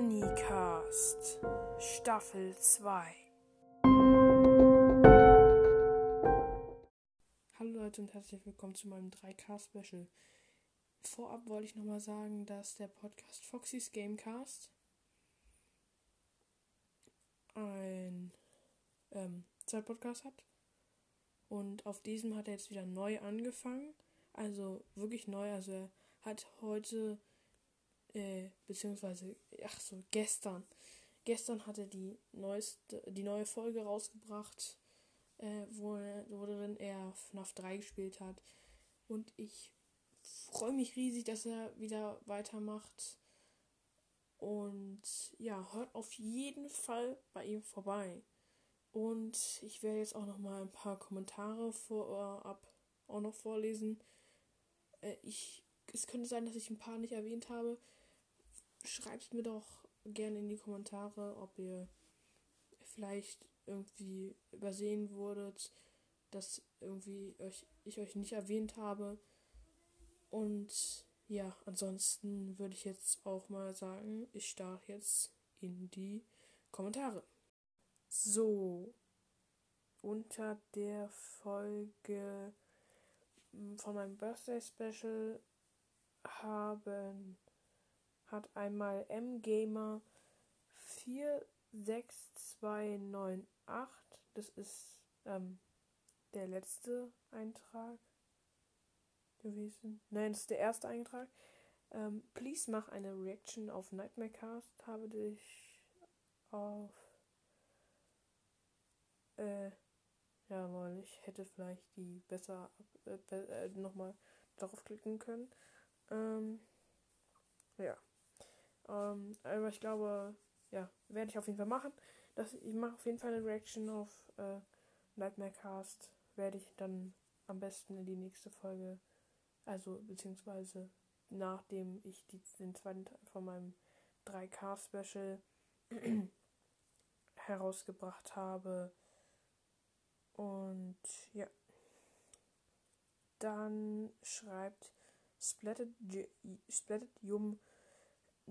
Bonnycast Staffel 2 Hallo Leute und herzlich willkommen zu meinem 3K-Special. Vorab wollte ich nochmal sagen, dass der Podcast Foxys Gamecast ein ähm, Zeit-Podcast hat. Und auf diesem hat er jetzt wieder neu angefangen. Also wirklich neu. Also er hat heute äh, beziehungsweise, ach so, gestern. Gestern hat er die neueste, die neue Folge rausgebracht, äh, wo, wo drin er FNAF 3 gespielt hat. Und ich freue mich riesig, dass er wieder weitermacht. Und ja, hört auf jeden Fall bei ihm vorbei. Und ich werde jetzt auch noch mal ein paar Kommentare vorab auch noch vorlesen. Äh, ich, es könnte sein, dass ich ein paar nicht erwähnt habe schreibt mir doch gerne in die Kommentare, ob ihr vielleicht irgendwie übersehen wurdet, dass irgendwie euch, ich euch nicht erwähnt habe. Und ja, ansonsten würde ich jetzt auch mal sagen, ich starte jetzt in die Kommentare. So, unter der Folge von meinem Birthday Special haben hat einmal mgamer 46298. Das ist ähm, der letzte Eintrag gewesen. Nein, das ist der erste Eintrag. Ähm, please mach eine Reaction auf Nightmare Cast. Habe dich auf. Äh, jawohl, ich hätte vielleicht die besser äh, äh, nochmal darauf klicken können. Ähm, ja. Ähm, aber ich glaube, ja, werde ich auf jeden Fall machen. Das, ich mache auf jeden Fall eine Reaction auf äh, Nightmare Cast. Werde ich dann am besten in die nächste Folge, also beziehungsweise nachdem ich die, den zweiten Teil von meinem 3K-Special herausgebracht habe. Und ja. Dann schreibt Splatted, Splatted Yum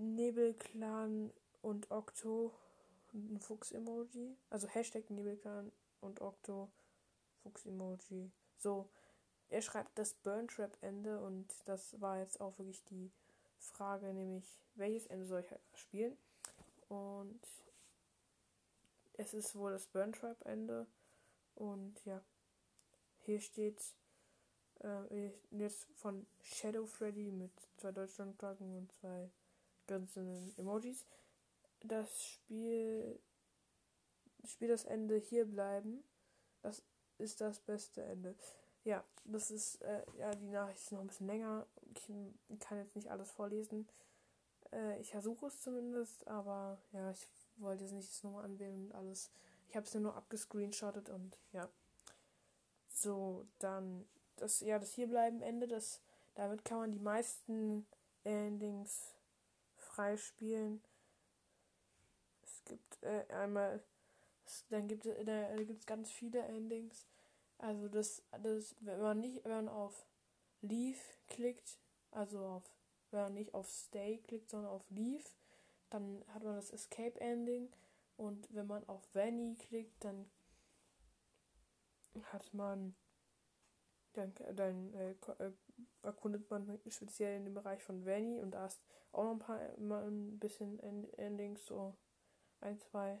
Nebelclan und Octo und ein Fuchs-Emoji. Also Hashtag Nebelclan und Octo Fuchs-Emoji. So, er schreibt das Burn Trap Ende und das war jetzt auch wirklich die Frage, nämlich welches Ende soll ich spielen? Und es ist wohl das Burn Trap Ende und ja, hier steht äh, jetzt von Shadow Freddy mit zwei Deutschlandflaggen und zwei ganzen Emojis. Das Spiel, Spiel das Ende hier bleiben. Das ist das beste Ende. Ja, das ist, äh, ja, die Nachricht ist noch ein bisschen länger. Ich kann jetzt nicht alles vorlesen. Äh, ich versuche es zumindest, aber ja, ich wollte jetzt nicht das nochmal anwählen und alles. Ich habe es nur abgescreenshottet und ja. So, dann das, ja, das hierbleiben Ende, das, damit kann man die meisten Endings freispielen. Es gibt äh, einmal, es, dann gibt es da gibt's ganz viele Endings. Also das, das, wenn man nicht, wenn man auf Leave klickt, also auf, wenn man nicht auf Stay klickt, sondern auf Leave, dann hat man das Escape Ending. Und wenn man auf Vanny klickt, dann hat man dann, dann äh, äh erkundet man speziell in dem Bereich von Vanny und da ist auch noch ein paar immer ein bisschen Endings, so ein, zwei.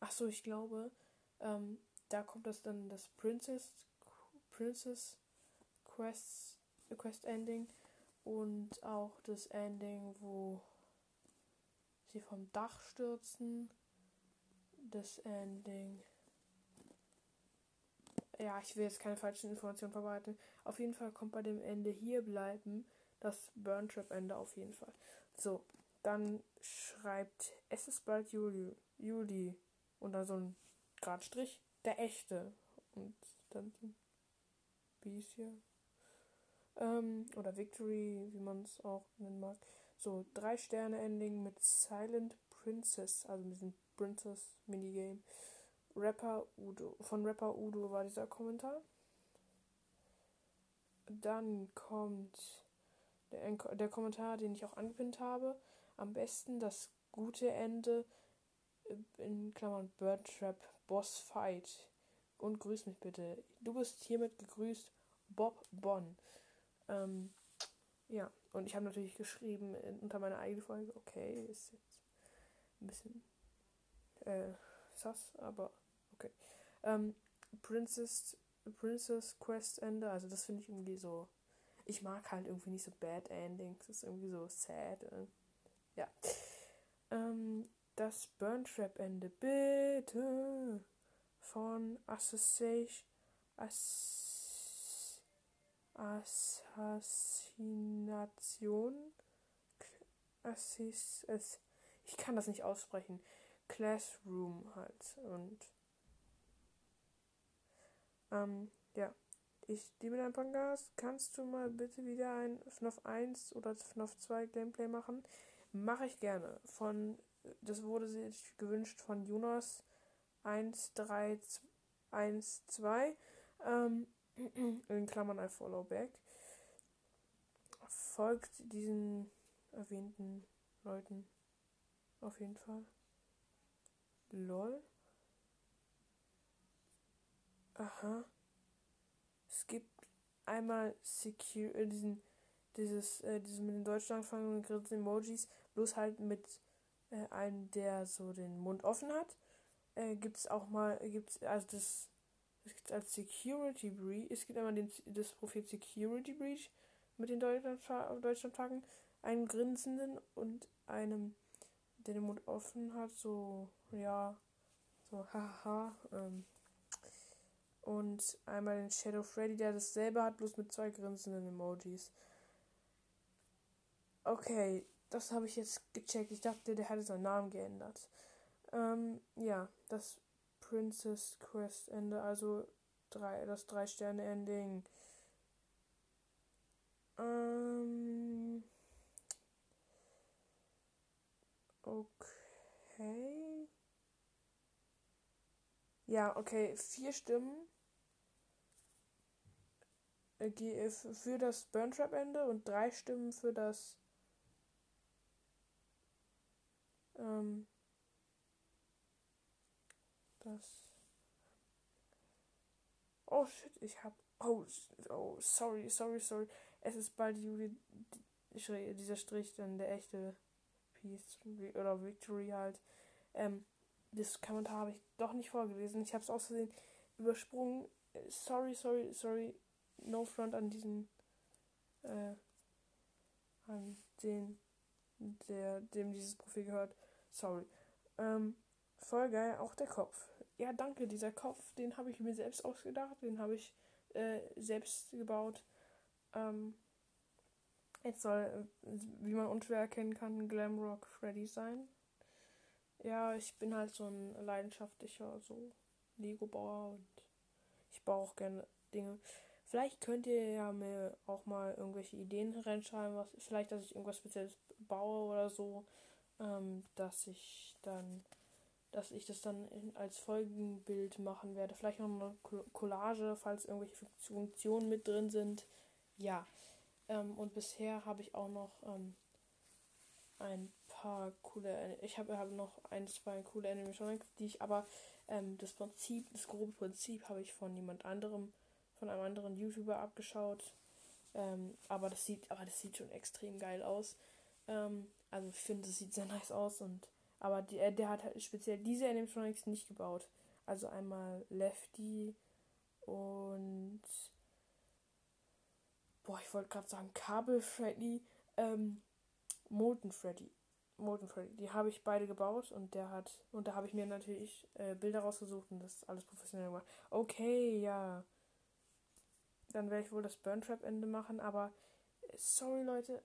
Ach so, ich glaube, ähm, da kommt das dann das Princess Princess Quest Quest Ending und auch das Ending, wo sie vom Dach stürzen. Das Ending ja, ich will jetzt keine falschen Informationen verbreiten. Auf jeden Fall kommt bei dem Ende hier bleiben das Burn Trap Ende auf jeden Fall. So, dann schreibt es ist bald Juli, Juli und dann so ein Gradstrich, der echte und dann wie ist hier ähm, oder Victory, wie man es auch nennen mag. So drei Sterne Ending mit Silent Princess, also mit diesem Princess Minigame. Rapper Udo. Von Rapper Udo war dieser Kommentar. Dann kommt der, der Kommentar, den ich auch angepinnt habe. Am besten das gute Ende äh, in Klammern Bird Trap Boss Fight und grüß mich bitte. Du bist hiermit gegrüßt, Bob Bonn. Ähm, ja, und ich habe natürlich geschrieben in, unter meiner eigenen Folge, okay, ist jetzt ein bisschen äh, sass, aber okay. Ähm, Princess, Princess Quest Ende, also das finde ich irgendwie so. Ich mag halt irgendwie nicht so Bad Endings, das ist irgendwie so sad. Äh, ja. Ähm, das Burn Trap Ende, bitte von Assassination. Ass Assassination. Assis, ich kann das nicht aussprechen. Classroom halt. Und ähm, ja. Ich liebe dein Podcast. Kannst du mal bitte wieder ein FNAF 1 oder FNAF 2 Gameplay machen? Mache ich gerne. Von das wurde sich gewünscht von Jonas 1312. Ähm, in Klammern ein Followback. Folgt diesen erwähnten Leuten auf jeden Fall. LOL. Aha. Es gibt einmal Secure, äh, diesen, dieses, äh, dieses mit den deutschen anfangenden grinsenden Emojis, bloß halt mit äh, einem, der so den Mund offen hat. Äh, gibt es auch mal, gibt also das, es gibt als Security Breach, es gibt einmal den, das Profil Security Breach mit den Deutschlandflaggen, einem grinsenden und einem, der den Mund offen hat, so, ja, so, haha, ähm, und einmal den Shadow Freddy, der dasselbe hat, bloß mit zwei grinsenden Emojis. Okay, das habe ich jetzt gecheckt. Ich dachte, der hätte seinen Namen geändert. Ähm, ja, das Princess Quest Ende, also drei, das drei Sterne Ending. Ähm, okay. Ja, okay, vier Stimmen äh, für das Burn Trap Ende und drei Stimmen für das ähm, das Oh shit, ich hab oh, oh sorry, sorry, sorry. Es ist bald Juli dieser Strich dann der echte Peace oder Victory halt. Ähm, das Kommentar habe ich doch nicht vorgelesen. Ich habe es außerdem übersprungen. Sorry, sorry, sorry. No Front an diesen, äh, an den, der, dem dieses Profil gehört. Sorry. Ähm, voll geil, auch der Kopf. Ja, danke, dieser Kopf, den habe ich mir selbst ausgedacht, den habe ich äh, selbst gebaut. Ähm, jetzt soll, wie man unschwer erkennen kann, Glamrock Freddy sein. Ja, ich bin halt so ein leidenschaftlicher so Lego-Bauer und ich baue auch gerne Dinge. Vielleicht könnt ihr ja mir auch mal irgendwelche Ideen reinschreiben, was vielleicht, dass ich irgendwas Spezielles baue oder so, ähm, dass ich dann, dass ich das dann in, als Folgenbild machen werde. Vielleicht noch eine Collage, falls irgendwelche Funktionen mit drin sind. Ja. Ähm, und bisher habe ich auch noch ähm, ein paar coole, ich habe hab noch ein, zwei coole Animatronics, die ich aber ähm, das Prinzip, das grobe Prinzip habe ich von jemand anderem von einem anderen YouTuber abgeschaut. Ähm, aber das sieht, aber das sieht schon extrem geil aus. Ähm, also ich finde, es sieht sehr nice aus und aber die, der hat halt speziell diese Animatronics nicht gebaut. Also einmal Lefty und boah, ich wollte gerade sagen Kabel Freddy, ähm, Molten Freddy. Molten Freddy, die habe ich beide gebaut und der hat und da habe ich mir natürlich äh, Bilder rausgesucht und das alles professionell gemacht. Okay, ja. Dann werde ich wohl das Burn Trap Ende machen, aber äh, sorry Leute,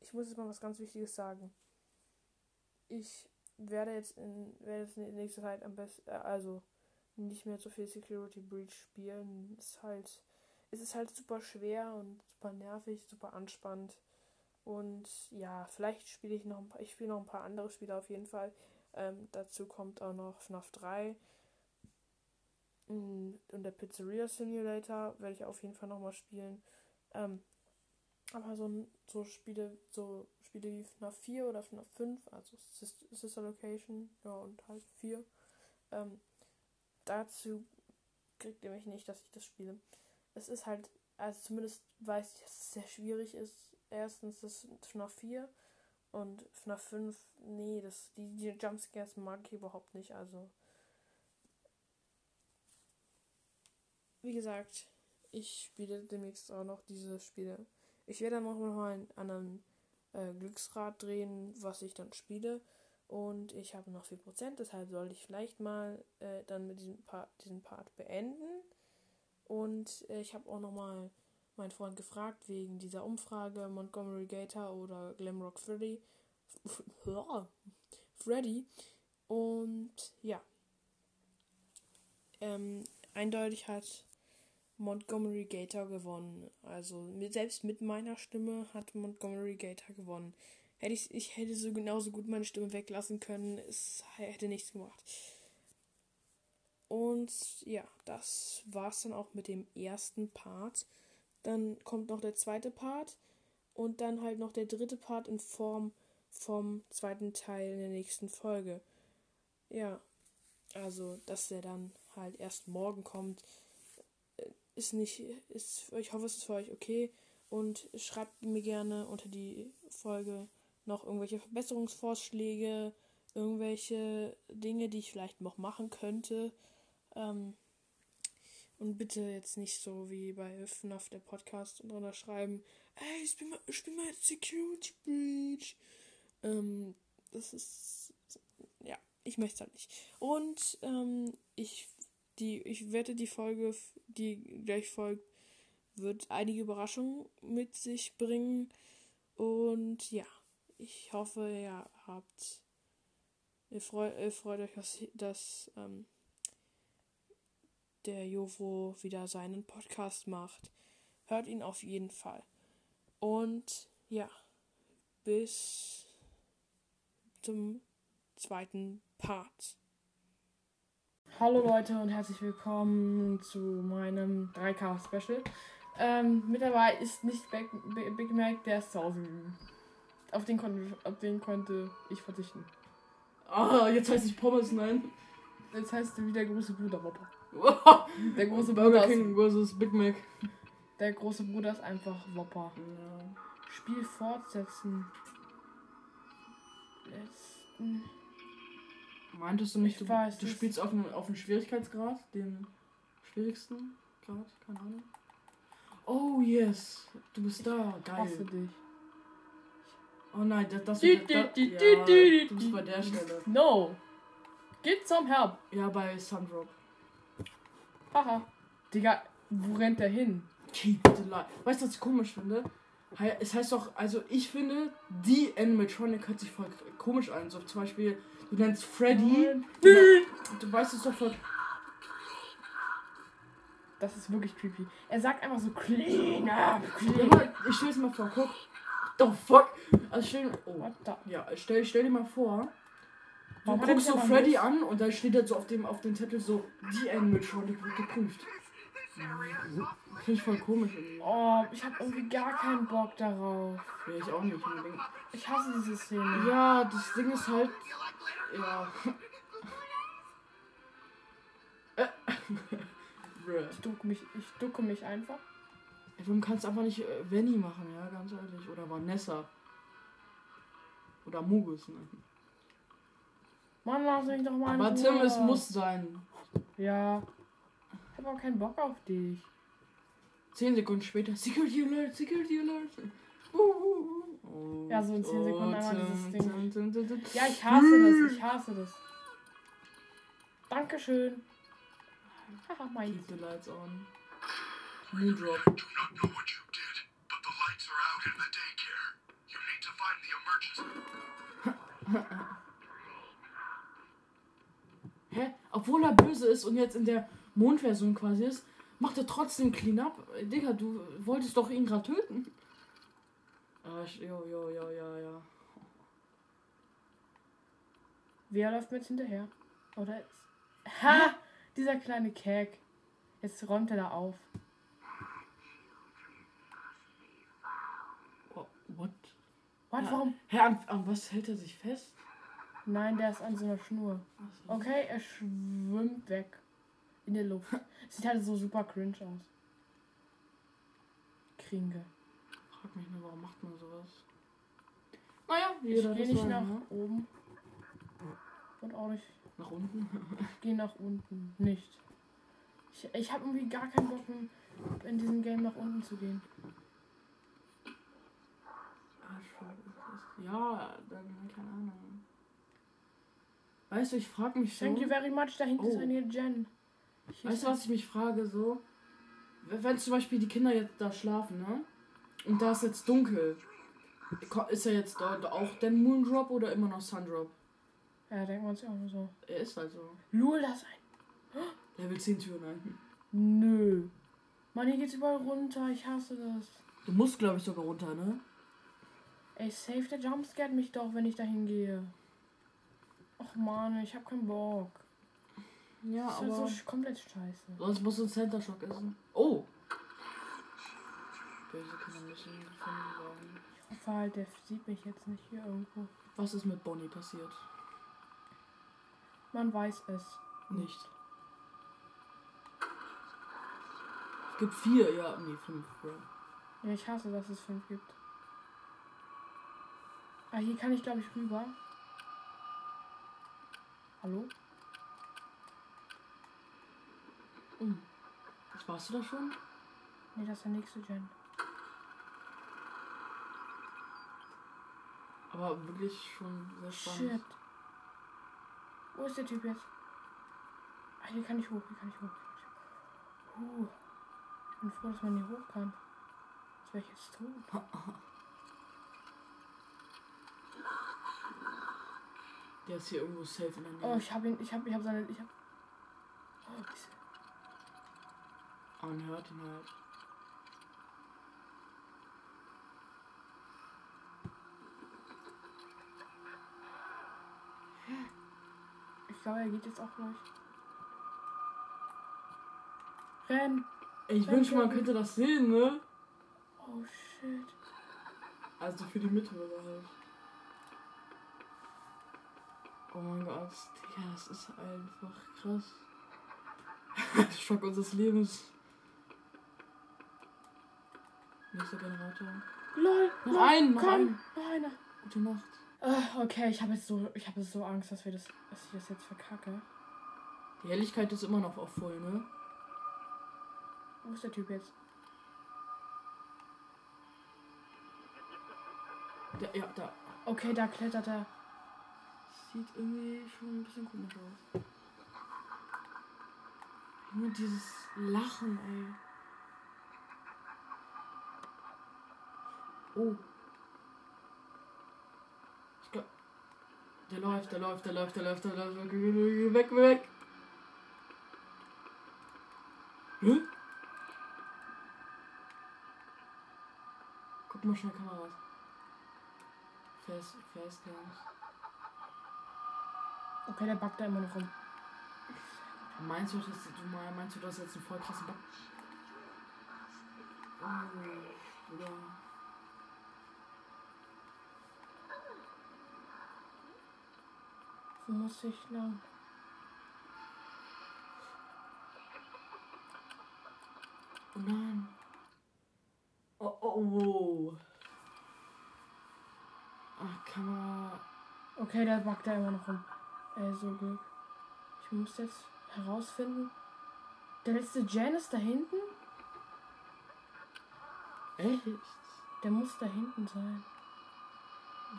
ich muss jetzt mal was ganz Wichtiges sagen. Ich werde jetzt in, werde jetzt in nächster Zeit am besten, äh, also nicht mehr so viel Security Breach spielen. Es ist halt, es ist halt super schwer und super nervig, super anspannend. Und ja, vielleicht spiele ich noch ein paar, ich spiele noch ein paar andere Spiele auf jeden Fall. Ähm, dazu kommt auch noch FNAF 3 und der Pizzeria Simulator werde ich auf jeden Fall nochmal spielen. Ähm, Aber so, so Spiele, so Spiele wie FNAF 4 oder FNAF 5, also Sister Location, ja, und halt 4, ähm, dazu kriegt ihr mich nicht, dass ich das spiele. Es ist halt, also zumindest weiß ich, dass es sehr schwierig ist. Erstens das FNAF 4 und FNAF 5, nee, das, die, die Jumpscares mag ich überhaupt nicht, also. Wie gesagt, ich spiele demnächst auch noch diese Spiele. Ich werde dann noch mal einen anderen äh, Glücksrad drehen, was ich dann spiele. Und ich habe noch 4%, deshalb sollte ich vielleicht mal äh, dann mit diesem Part, diesen Part beenden. Und äh, ich habe auch noch mal meinen Freund gefragt wegen dieser Umfrage Montgomery Gator oder Glamrock Freddy. Freddy. Und ja. Ähm, eindeutig hat Montgomery Gator gewonnen. Also mit, selbst mit meiner Stimme hat Montgomery Gator gewonnen. Hätte ich, ich hätte so genauso gut meine Stimme weglassen können. Es hätte nichts gemacht. Und ja, das war's dann auch mit dem ersten Part. Dann kommt noch der zweite Part und dann halt noch der dritte Part in Form vom zweiten Teil in der nächsten Folge. Ja, also, dass der dann halt erst morgen kommt, ist nicht, ist, ich hoffe, es ist für euch okay und schreibt mir gerne unter die Folge noch irgendwelche Verbesserungsvorschläge, irgendwelche Dinge, die ich vielleicht noch machen könnte. Ähm, und bitte jetzt nicht so wie bei FNAF der Podcast drunter schreiben, ey, spiel mal, spiel mal Security Breach. Ähm, das ist, ja, ich möchte es halt nicht. Und ähm, ich, die, ich wette, die Folge, die gleich folgt, wird einige Überraschungen mit sich bringen. Und ja, ich hoffe, ihr habt. Ihr freut, ihr freut euch, dass, dass ähm, der Jovo wieder seinen Podcast macht. Hört ihn auf jeden Fall. Und ja, bis zum zweiten Part. Hallo Leute und herzlich willkommen zu meinem 3K-Special. Ähm, mit dabei ist nicht Big, Big Mac, der ist zu Hause auf den, konnte, auf den konnte ich verzichten. Ah, jetzt heißt ich Pommes, nein. Jetzt heißt du wieder große Bruder Whopper. der große Burger King versus Big Mac. Der große Bruder ist einfach Whopper. Ja. Spiel fortsetzen. Letzten. Meintest du nicht, du, weiß, du spielst auf einen, auf Schwierigkeitsgrad? Den schwierigsten Grad? Keine Ahnung. Oh yes, du bist da. Geil. Hasse dich. Oh nein, das, das, das, das ja, du bist bei der Stelle. No. Get some help. Ja, bei Sundrop. Haha. Digga, wo rennt der hin? Keep the light. Weißt du, was ich komisch finde? Es heißt doch, also ich finde, die Animatronic hört sich voll komisch an. So zum Beispiel, du nennst Freddy. Du, du weißt es doch voll. Das ist wirklich creepy. Er sagt einfach so clean up, clean. Ja, ich stell es mal vor, guck the fuck? Also stell, oh, ja, stell, stell dir mal vor, du Warum guckst so Freddy an und da steht dann so auf dem, auf dem Zettel so, die Animatronic wird geprüft. Finde ich voll komisch irgendwie. Oh, ich habe irgendwie gar keinen Bock darauf. Ja, ich auch nicht. Ich hasse diese Szene. Ja, das Ding ist halt. Ja. ich ducke mich, ich ducke mich einfach. Warum kannst du einfach nicht äh, Venny machen, ja, ganz ehrlich. Oder Vanessa. Oder Mugus, ne? Mann, lass mich doch mal Aber Tim, es muss sein. Ja. Ich hab auch keinen Bock auf dich. Zehn Sekunden später. Security Alert, Security Alert. Ja, so in 10 Sekunden einmal dieses Ding. Ja, ich hasse das, ich hasse das. Dankeschön. Haha, mein. Keep the lights on. Moondrop. I do not know what you did, but the lights are out in the daycare. You need to find the emergency. Hä? Obwohl er böse ist und jetzt in der Mondversion quasi ist, macht er trotzdem Cleanup. Digga, du wolltest doch ihn gerade töten. Ah, jo, jo, jo, ja, ja. Wer läuft mit hinterher? Oder ist. Ha! Dieser kleine Kek. Jetzt räumt er da auf. What, Ja. warum? Hä, an, an was hält er sich fest? Nein, der ist an so einer Schnur. So. Okay, er schwimmt weg. In der Luft. Sieht halt so super cringe aus. Kringe. Frag mich nur, warum macht man sowas? Naja, Ich jeder gehe das nicht nach ne? oben. Und auch nicht. Nach unten. Ich gehe nach unten. Nicht. Ich, ich habe irgendwie gar keinen Bock, in- in diesem Game nach unten zu gehen. Ah. Ja, dann keine Ahnung. Weißt du, ich frag mich so. Thank you very much. Da hinten ist Oh. eine Gen. Hier Weißt ist du, was ich mich frage so? Wenn zum Beispiel die Kinder jetzt da schlafen, ne? Und da ist jetzt dunkel. Ist er jetzt dort auch der Moondrop oder immer noch Sundrop? Ja, denkt man sich auch nur so. Er ist halt so. Lul, das ist ein. Will 10 Türen ein. Nö. Mann, hier geht's überall runter. Ich hasse das. Du musst, glaube ich, sogar runter, ne? Ey, safe, der jumpscared mich doch, wenn ich da hingehe. Och man, ich hab keinen Bock. Ja, das ist halt so aber. sch- komplett scheiße. Sonst musst du einen Center Shock essen. Oh! Böse müssen gefunden werden. Halt, der sieht mich jetzt nicht hier irgendwo. Was ist mit Bonnie passiert? Man weiß es. Nicht. Es gibt vier, ja, nee, fünf, ja. Ja, ich hasse, dass es fünf gibt. Ah, hier kann ich, glaube ich, rüber. Hallo? Was warst du da schon? Nee, das ist der nächste Gen. Aber wirklich schon sehr spannend. Shit. Wo ist der Typ jetzt? Ah, hier kann ich hoch, hier kann ich hoch. Uh, ich bin froh, dass man hier hoch kann. Sonst wäre ich jetzt tot. Der ist hier irgendwo safe in der Nähe. Oh, ich habe ihn, ich habe, ich habe seine, ich habe. Oh, diese- man hört ihn halt. Ich glaube, er geht jetzt auch gleich. Renn! Ich wünsche, man könnte das sehen, ne? Oh shit. Also für die Mithörer halt. Oh mein Gott, Digga, das ist einfach krass. Schock unseres Lebens. Nächster Generator. LOL! Noch lol, einen, noch komm! Noch einer! Gute Nacht. Ah, okay, ich habe jetzt so, ich habe so Angst, dass wir das, dass ich das jetzt verkacke. Die Helligkeit ist immer noch auf voll, ne? Wo ist der Typ jetzt? Der, ja, da. Okay, da klettert er. Sieht irgendwie schon ein bisschen komisch aus. Nur dieses Lachen, ey. Oh. Ich glaub. Der läuft, der läuft, der läuft, der läuft, der läuft. Weg, weg, weg. Hä? Guck mal schnell Kameras. Fast, fast cams. Okay, der backt da immer noch rum. Meinst du, dass du mal meinst du, das jetzt ein voll krasser Bug? Oh, oder? Wo muss ich lang? Oh nein. Oh, oh, oh. Ach, Kamera. Okay, der backt da immer noch rum. Ey, so Glück. Ich muss jetzt herausfinden. Der letzte Jan ist da hinten? Echt? Der muss da hinten sein.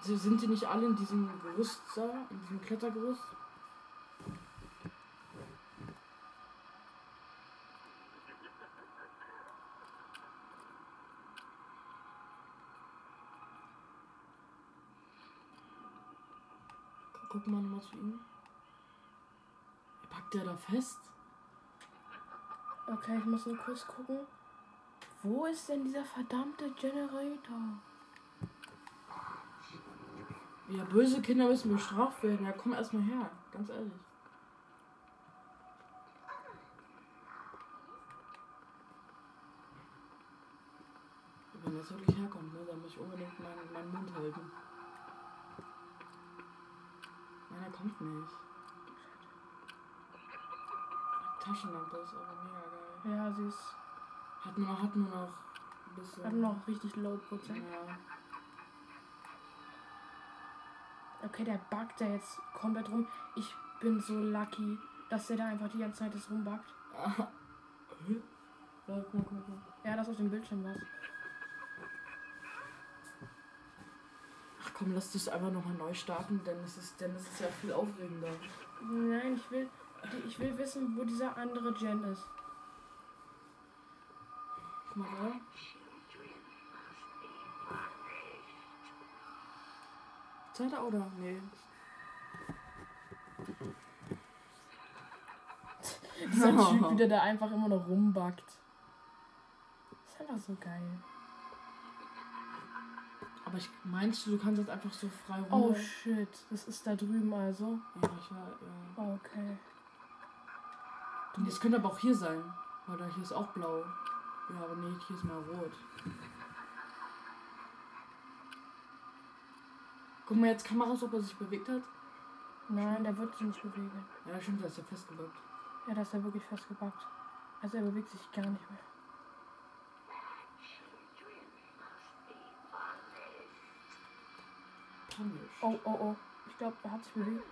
Sind die nicht alle in diesem Gerüst da? In diesem Klettergerüst? Guck mal nochmal zu ihm. Packt der da fest? Okay, ich muss nur kurz gucken. Wo ist denn dieser verdammte Generator? Ja, böse Kinder müssen bestraft werden. Ja, komm erstmal her, ganz ehrlich. Wenn das wirklich herkommt, ne, dann muss ich unbedingt meinen, meinen Mund halten. Nein, er kommt nicht. Taschenlampe ist aber mega geil. Ja, sie ist. Hat nur, hat nur noch ein bisschen. Hat nur noch richtig low Prozent. Ja. Okay, der buggt da jetzt komplett rum. Ich bin so lucky, dass der da einfach die ganze Zeit das rumbuggt. Hä? Ja, das auf dem Bildschirm was. Ach komm, lass das einfach nochmal neu starten, denn es ist, denn es ist ja viel aufregender. Nein, ich will, ich will wissen, wo dieser andere Gen ist. Guck mal da. Zweiter oder? Nee. Dieser Typ wieder, der einfach immer noch rumbuggt. Ist einfach so geil. Aber ich meinst du, du kannst jetzt einfach so frei rum. Oh shit, das ist da drüben also. ja, ich war, ja. Okay. Und das könnte aber auch hier sein. Weil da hier ist auch blau. Ja, aber nee, hier ist mal rot. Guck mal, jetzt raus, ob er sich bewegt hat. Nein, der wird sich nicht bewegen. Ja, stimmt, da ist er festgebackt. Ja, da ist er wirklich festgebackt. Also er bewegt sich gar nicht mehr. Panisch. Oh, oh, oh. Ich glaube, er hat sich bewegt.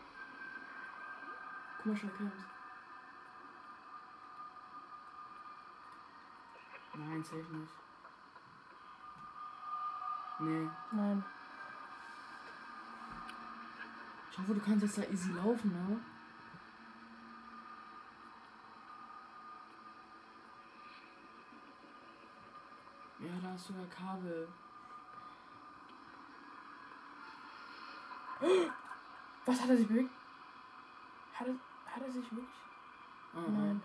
Guck mal, schnell Camps. Nein, safe nicht. Nee. Nein. Hoffe, du kannst jetzt da easy laufen, ne? Ja, da hast du ja Kabel. Was hat er sich bewegt? Hat er, hat er sich wirklich? Mhm. Nein.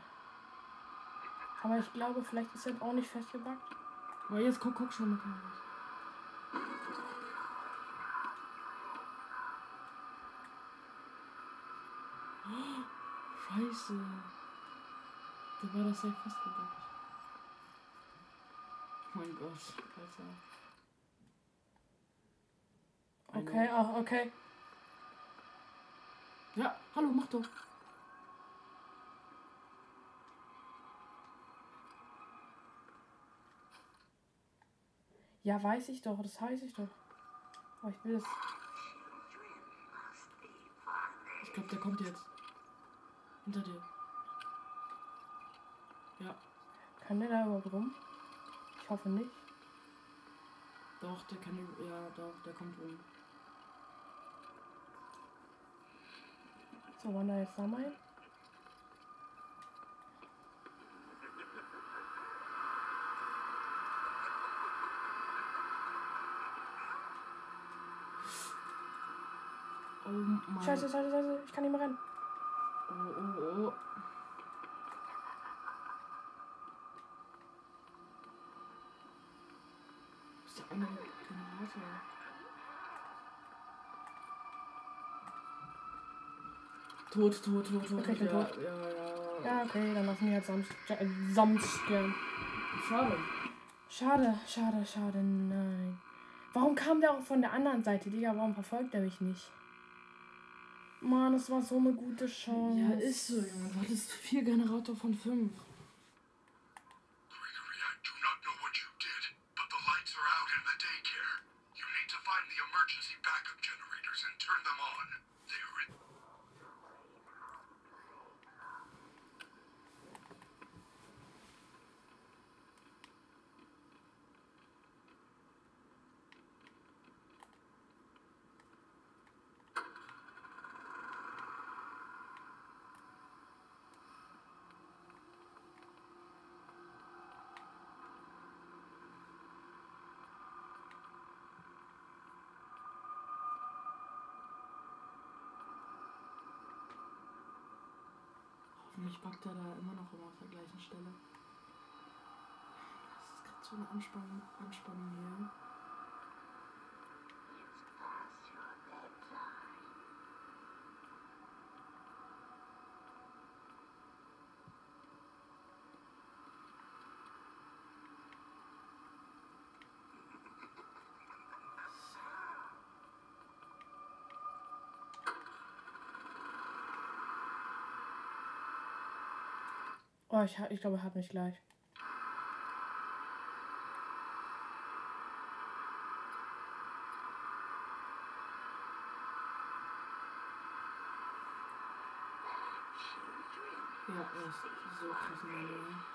Aber ich glaube, vielleicht ist er auch nicht festgebackt. Aber jetzt guck, guck schon mal Kabel. Oh, Scheiße. Da war das safe festgebackt. Oh mein Gott, Alter. Okay, ach, okay. Ja, hallo, mach doch. Ja, weiß ich doch, das weiß ich doch. Aber ich will das. Ich glaube, der kommt jetzt. Hinter dir. Ja, Kann der da überhaupt rum? Ich hoffe nicht. doch, der kann. Ja, doch, der kommt rum. So, wann da jetzt da mal? Oh mein Scheiße, scheiße, scheiße, ich kann nicht mehr rennen. Tot, tot, tot, tot. Okay, ja, tot. ja, ja, Ja, okay, dann lassen wir jetzt Samst äh, Samstern. Schade. Schade, schade, schade, nein. Warum kam der auch von der anderen Seite, Digga? Warum verfolgt er mich nicht? Mann, das war so eine gute Chance. Ja, ist so, Junge. Du hattest vier Generator von fünf. Hoffentlich packt er da immer noch immer auf der gleichen Stelle. Das ist gerade so eine Anspannung, Anspannung hier. Oh, ich, ich glaube, er hat mich gleich. Ja, er ist so krass in.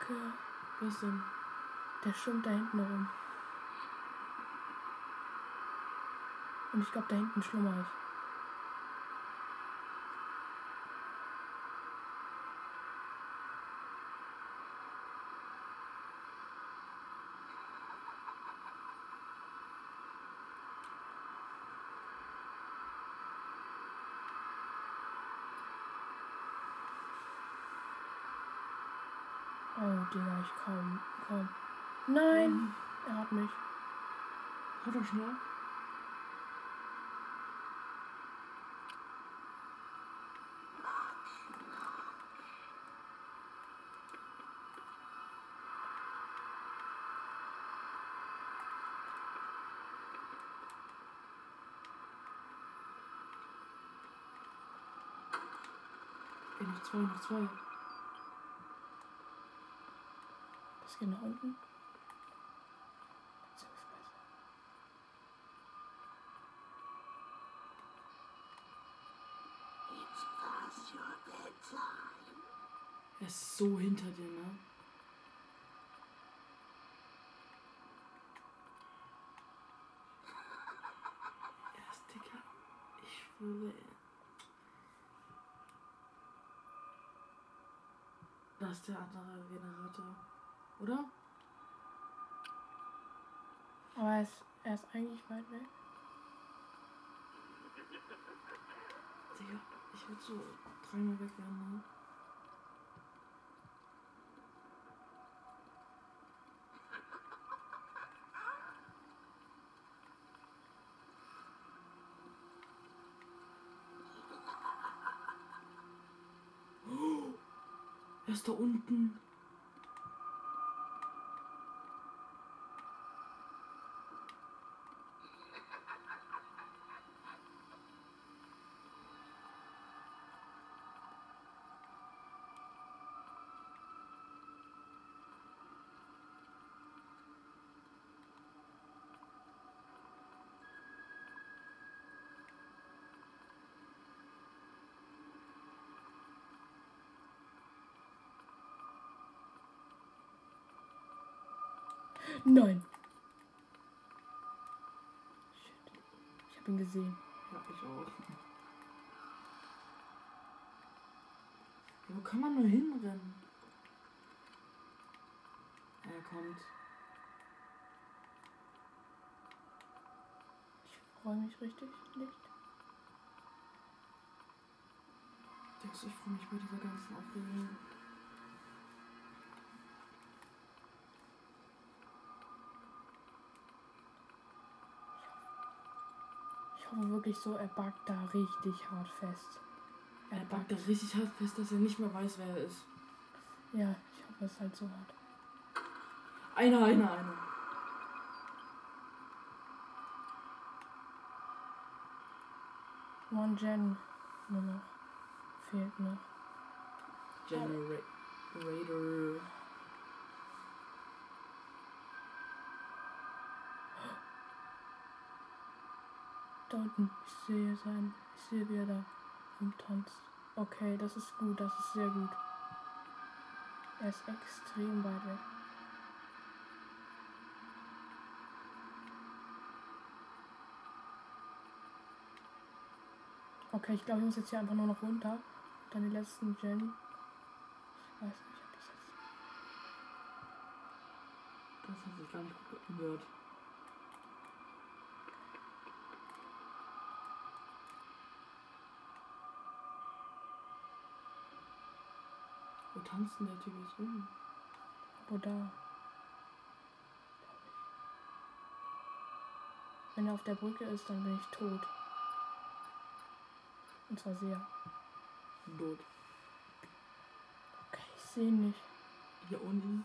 Kacke. Was denn? Der schwimmt da hinten rum. Und ich glaube, da hinten schlummer ich. Oh, Digga, ich komm, komm. Nein, er hat mich. Hat er schnell? Ey, noch zwei, noch zwei. Das geht nach unten. Er ist so hinter dir, ne? Er ist dicker. Ich schwöre. ey. Da ist der andere Generator. Oder? Aber er ist, er ist eigentlich weit weg. Digga, ich würde so dreimal weg werden, ne? Er ist da unten. Nein. Shit. Ich habe ihn gesehen. Ja, ich auch. Ja, wo kann man nur hinrennen? Er kommt. Ich freue mich richtig nicht. Ich freue mich bei dieser ganzen Aufregung? Hoffe wirklich so, er backt da richtig hart fest. Er backt da richtig hart fest, dass er nicht mehr weiß, wer er ist. Ja, ich hoffe, es ist halt so hart. Einer, einer, einer. One Gen nur noch. Fehlt noch. Generator. Da unten. Ich sehe sein. Ich sehe, wie er da rumtanzt. Okay, das ist gut. Das ist sehr gut. Er ist extrem weit weg. Okay, ich glaube, ich muss jetzt hier einfach nur noch runter. Dann die letzten Gen. Ich weiß nicht, ob das jetzt. Das hat sich gar nicht gut gehört. Tanzt denn der Typ jetzt rum? Wo da? Wenn er auf der Brücke ist, dann bin ich tot. Und zwar sehr. Dort. Okay, ich sehe ihn nicht. Hier unten.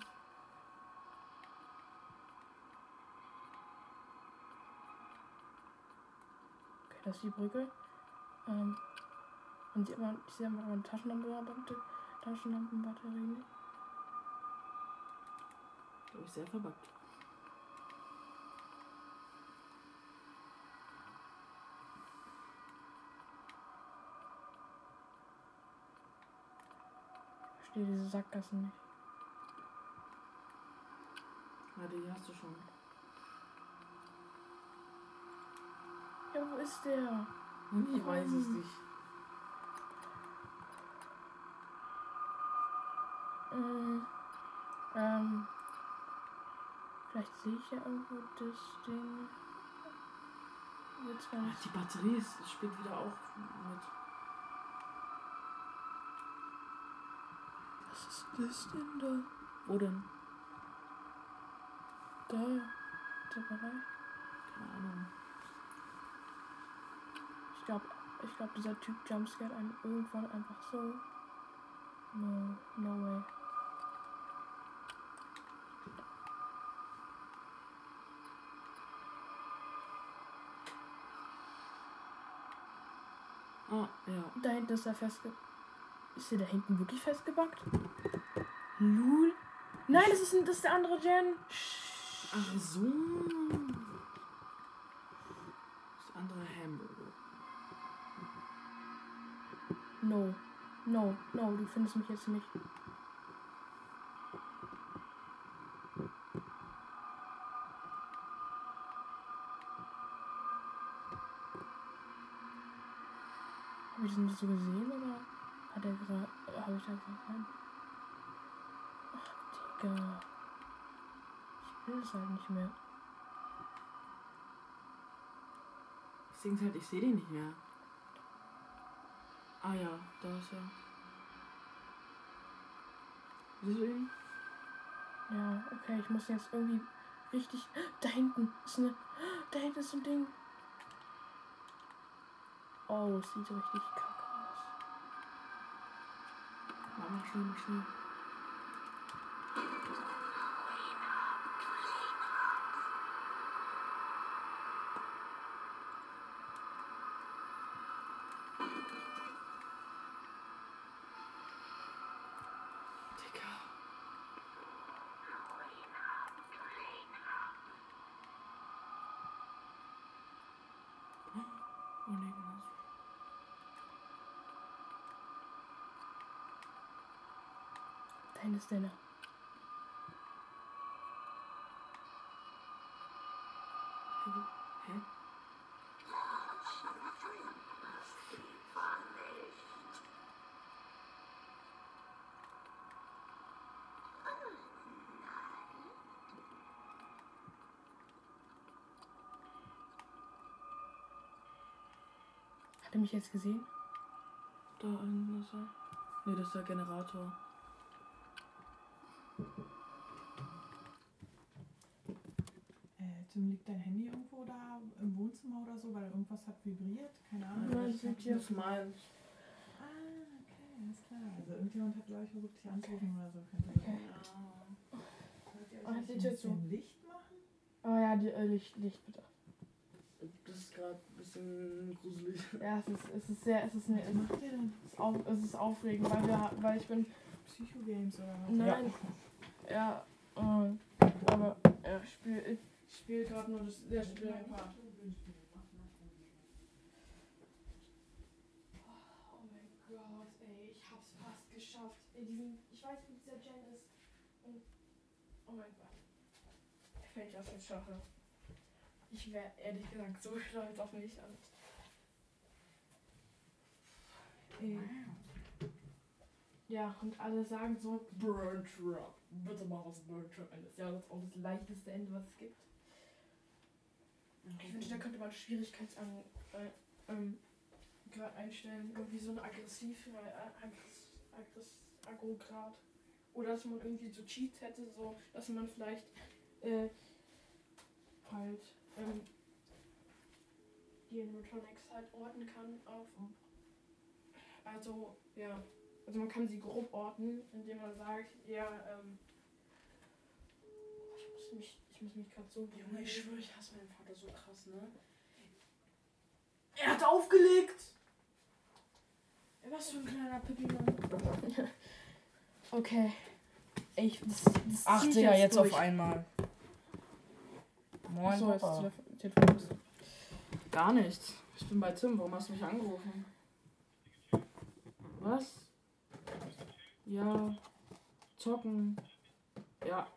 Okay, das ist die Brücke. Ähm, und sieht man, ich sehe aber eine Taschenlampenbatterie. Taschenlampenbatterie. Glaube ich sehr. Ich verstehe diese Sackgassen nicht. Warte, die hast du schon. Ja, wo ist der? Ich weiß es nicht. Ähm, ähm, vielleicht sehe ich ja irgendwo das Ding. Jetzt gar Ach, nicht. die Batterie ist, spielt wieder auch mit. Was ist das denn da? Wo denn? Da. Der Bereich. Keine Ahnung. Ich glaube, ich glaub, dieser Typ jumpscared einen irgendwann einfach so. No, no way. Ah, ja. Da hinten ist er festge... Ist der da hinten wirklich festgebackt? Lul? Nein, das ist, ein- das ist der andere Gen. Ach so. Das andere Hamburger. No. No, no, du findest mich jetzt nicht. Habe ich so gesehen oder hat er gerade. Habe ich da gerade rein? Ach, Digga. Ich will es halt nicht mehr. Das Ding ist halt, ich sehe den nicht mehr. Ah ja, da ist er. Siehst du ihn? Ja, okay, ich muss jetzt irgendwie richtig. Da hinten ist eine. Da hinten ist ein Ding. Oh, es sieht richtig kacke Mach mal schnell, mach schnell. Digga. Oh nee, genau so. Da hinten ist. Hä? Hat er mich jetzt gesehen? Da er. Nee, das ist der Generator. Äh, Tim, liegt dein Handy irgendwo da im Wohnzimmer oder so, weil irgendwas hat vibriert? Keine Ahnung. Nein, Ich das liegt hier. Das ist meins. Ah, okay, alles klar. Also irgendjemand hat, glaube ich, versucht, dich anzurufen oder so. Könnte sein. Wollt ihr euch ein jetzt so. bisschen Licht machen? Oh ja, die, äh, Licht, Licht bitte. Das ist gerade ein bisschen gruselig. Ja, es ist, es ist sehr, es ist, eine, Was macht ihr denn? es ist, auf, es ist aufregend, weil, wir, weil ich bin. Psychogames oder was? Nein. Ja, äh, aber ja, ich spiele ich spiel gerade nur das, der schwere Part. Oh mein Gott, ey, ich hab's fast geschafft. Ey, diesen, ich weiß, wie dieser Gen ist. Und, oh mein Gott. Wenn ich das jetzt schaffe. Ich wäre ehrlich gesagt so stolz auf mich. Und. Ja, und alle sagen so, Burn Trap. Bitte mach das Burn Trap Ende. Das ist ja das auch das leichteste Ende, was es gibt. Ich wünschte, da könnte man Schwierigkeitsan äh, ähm, einstellen. Irgendwie so ein aggressiv, äh, aggress, aggress, Agro-Grad. Oder dass man irgendwie so Cheats hätte, so dass man vielleicht äh, halt ähm, die Animatronics halt orten kann auf Also, ja. Also man kann sie grob orten, indem man sagt, ja, ähm. Ich muss mich, ich muss mich gerade so. Junge, ich schwöre, ich hasse meinen Vater so krass, ne? Er hat aufgelegt! Was für ein kleiner Pippi-Mann. okay. Ich, das, das Ach, Digga, jetzt durch. auf einmal. Moin, ist das Telef- Telefon aus. Gar nichts. Ich bin bei Tim. Warum hast du mich angerufen? Was? Ja. Zocken. Ja.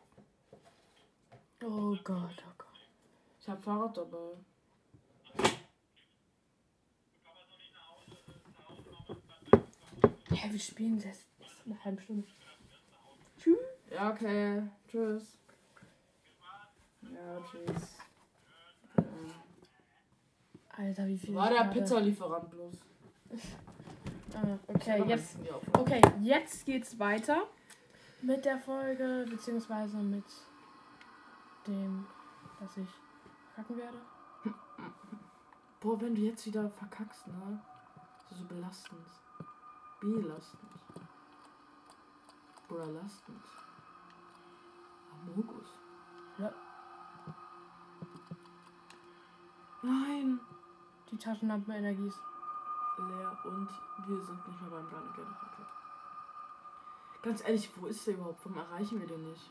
Oh Gott, oh Gott. Ich hab Fahrrad dabei. Hä, wir spielen das eine halbe Stunde. Ja, okay. Tschüss. Ja, tschüss. Alter, wie viel. War der Pizzalieferant bloß. Ah, okay, jetzt. Okay, jetzt geht's weiter mit der Folge, beziehungsweise mit dem, dass ich verkacken werde. Boah, wenn du jetzt wieder verkackst, ne? Das ist so belastend. Belastend. Oder lastend. Amogus. Ja. Nein! Die Taschenlampenenergie ist. Leer und wir sind nicht mehr beim Generator. Ganz ehrlich, wo ist der überhaupt? Warum erreichen wir den nicht?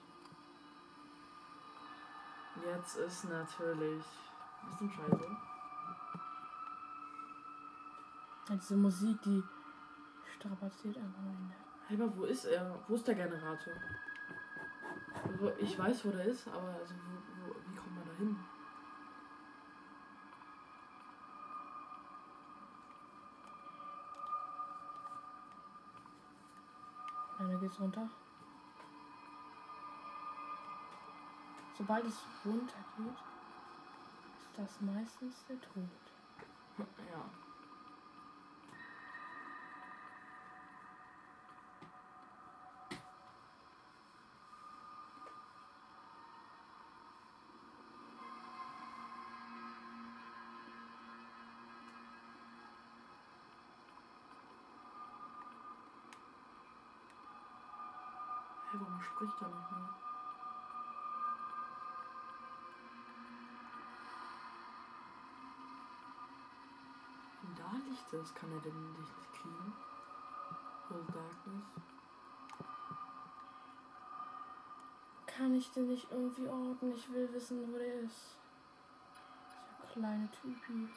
Jetzt ist natürlich ein bisschen scheiße. Diese Musik, die strapaziert einfach ihn. Hey, aber wo ist er? Wo ist der Generator? Also, ich weiß, wo der ist, aber also, wo, wo, wie kommt man da hin? Dann geht's runter. Sobald es runter geht, ist das meistens der Tod. Ja. Hey, warum spricht er nicht mehr? Es. Kann er denn dich nicht kriegen? Full Darkness. Kann ich den nicht irgendwie orten? Ich will wissen, wo der ist. Dieser kleine Typi.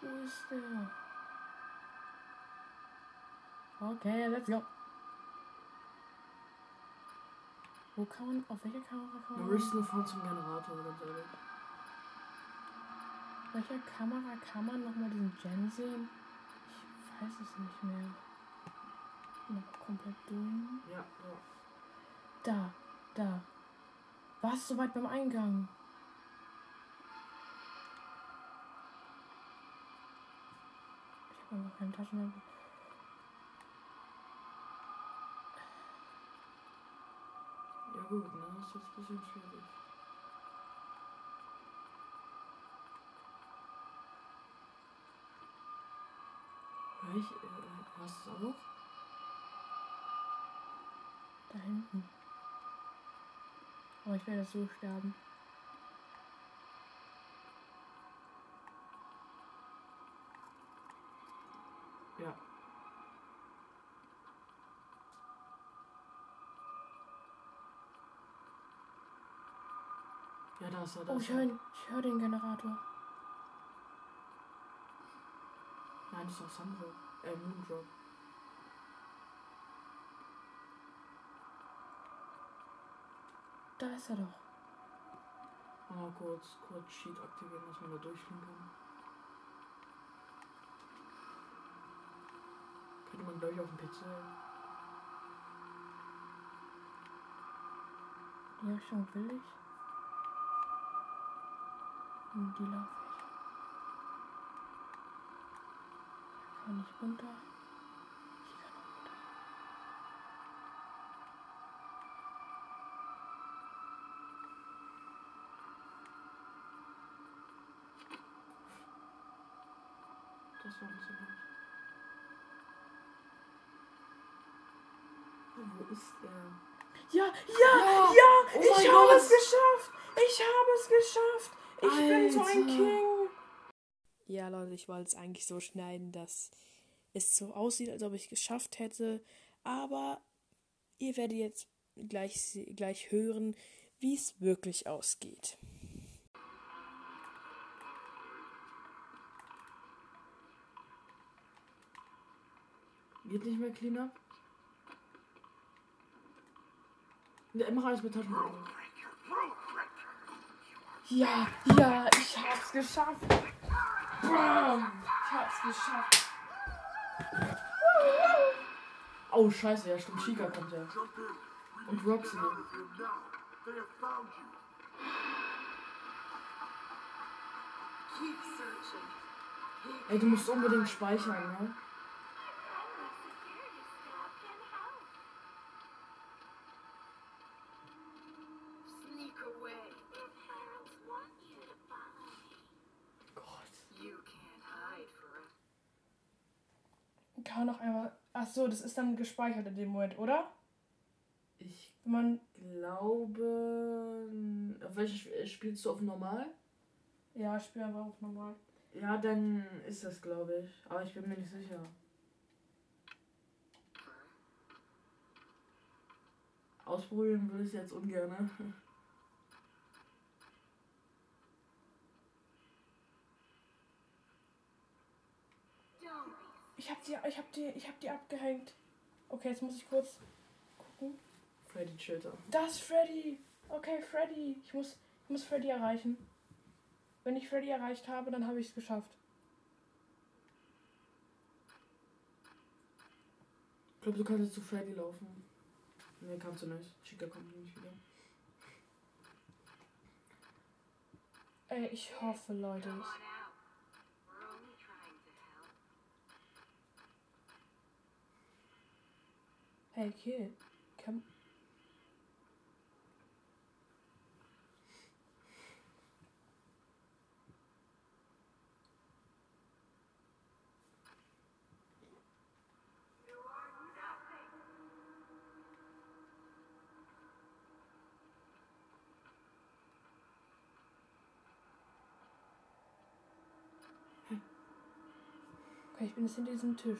Wo ist der? Okay, let's go. Wo kann man, auf welcher Kamera kann Du man, willst nur fahren zum Generator, ganz ehrlich. Auf welcher Kamera kann man nochmal diesen Gen sehen? Ich weiß es nicht mehr. Noch komplett dumm. Ja, ja. Da, da. Was? So weit beim Eingang? Ich habe einfach keine Taschenlampe. Ja gut, ne? Das ist jetzt ein bisschen schwierig. Hör ich, äh, hörst du es auch? Da hinten. Aber ich werde so sterben. Ja. Ja, da ist er, da Oh, ist ich er. höre ich hör den Generator. Das ist doch Sandro. Äh, Moondrop. Da ist er doch. Mal kurz, kurz Sheet aktivieren, dass man da durchfliegen kann. Könnte man gleich auf dem PC. Die Richtung will ich. Und die laufe ich. Hier kann ich runter. Hier kann ich runter. Das war ein bisschen hart. Wo ist er? Ja, ja, ja, Ja! Oh ich habe Gott! es geschafft. Ich habe es geschafft. Ich bin so ein Alter. King. Ja, Leute, ich wollte es eigentlich so schneiden, dass es so aussieht, als ob ich es geschafft hätte. Aber ihr werdet jetzt gleich, gleich hören, wie es wirklich ausgeht. Geht nicht mehr Cleanup? Ja, mach alles mit Taschentuch. Ja, ja, ich hab's geschafft. Bam, ich hab's geschafft. Oh, scheiße, ja, stimmt. Chica kommt ja. Und Roxy. Ey, du musst unbedingt speichern, ne? Kann man noch einmal. Ach so, das ist dann gespeichert in dem Moment, oder? Ich man. glaube. Auf welches Sp- spielst du auf normal? Ja, ich spiele einfach auf normal. Ja, dann ist das, glaube ich. Aber ich bin mir nicht sicher. Ausprobieren würde ich jetzt ungern. Ne? Don't be Ich hab die, ich hab die, ich hab die abgehängt. Okay, jetzt muss ich kurz gucken. Freddy Chilter. Das ist Freddy. Okay, Freddy. Ich muss, ich muss Freddy erreichen. Wenn ich Freddy erreicht habe, dann habe ich es geschafft. Ich glaube, du kannst jetzt zu Freddy laufen. Nee, kannst du nicht. Chica kommt nicht wieder. Ey, ich hoffe, Leute. Come Hey, Kid. come. Okay, ich bin jetzt hinter diesem Tisch.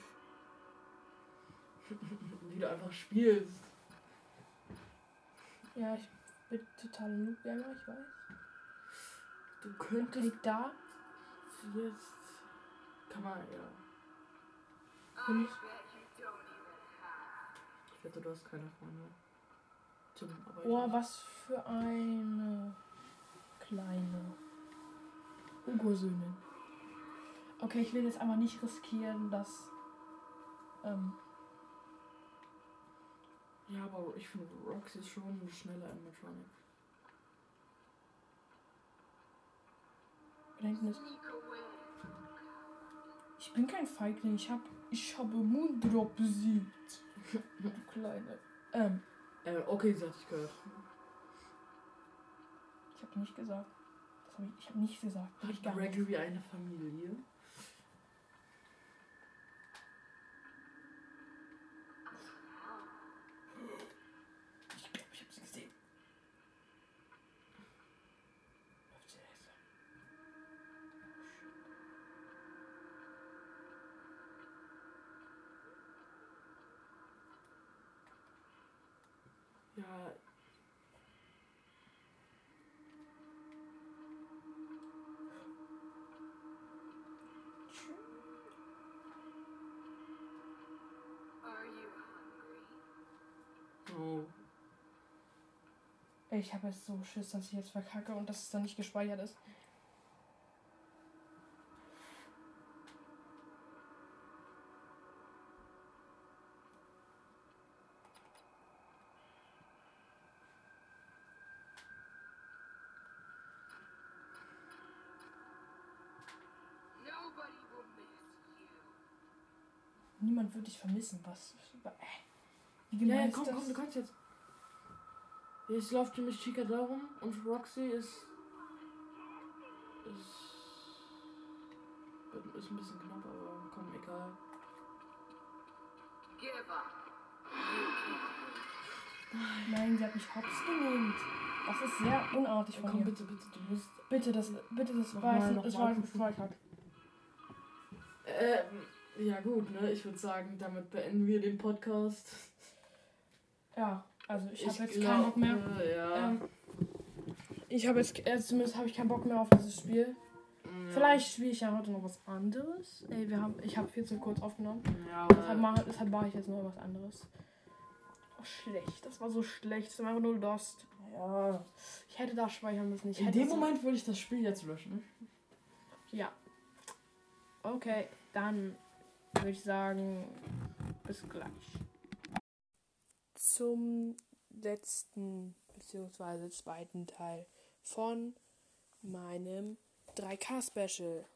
Du einfach spielst. Ja, ich bin total Noob-Gamer, ich weiß. Du könntest liegt da. jetzt. Kann man, ja. I Bin bet ich-. Ich wette, du hast keine Freunde. Oh, nicht. was für eine kleine Urosöhnin. Okay, ich will jetzt aber nicht riskieren, dass. Ähm, Ja, aber ich finde Roxy ist schon eine schnelle Animatronic. da hinten ist. Sneak away. Ich bin kein Feigling, ich hab. Ich habe Moondrop besiegt. Du kleine. Ähm, Äh, okay, sie hat dich gehört. ich habe nicht gesagt. Das hab ich, ich habe nicht gesagt. Hab ich Hat gar nicht. Gregory eine Familie? Ich glaube, ich habe sie gesehen. Läuft sie jetzt? Ja. Are you hungry? Oh. Ey, Ich habe jetzt so Schiss, dass ich jetzt verkacke und dass es dann nicht gespeichert ist. Niemand würde dich vermissen. Was? Äh, wie Ja, gemein ja, ist komm, das? komm, du kannst jetzt. Jetzt läuft nämlich Chica darum und Roxy ist. ist. ist ein bisschen knapp, aber. You can't. Nein, sie hat mich hops genannt. Das ist sehr unartig von Komm, bitte, bitte, du musst. Bitte, das, bitte, das war jetzt noch das war war jetzt Ähm, ja, gut, ne? Ich würde sagen, damit beenden wir den Podcast. Ja, also ich, habe jetzt glaub, keinen Bock mehr. Ja. Ähm, ich habe jetzt, äh, zumindest habe ich keinen Bock mehr auf dieses Spiel. Mm, Vielleicht spiele ich ja heute noch was anderes. Ey, wir haben, ich habe viel zu kurz aufgenommen. Ja, Deshalb mache, deshalb mache ich jetzt noch was anderes. Oh, schlecht. Das war so schlecht. Das war einfach nur Lost. Ja. Ich hätte da speichern müssen. Ich in hätte dem so- Moment würde ich das Spiel jetzt löschen. Ja. Okay, dann würde ich sagen, bis gleich. Zum letzten bzw. zweiten Teil von meinem 3K-Special.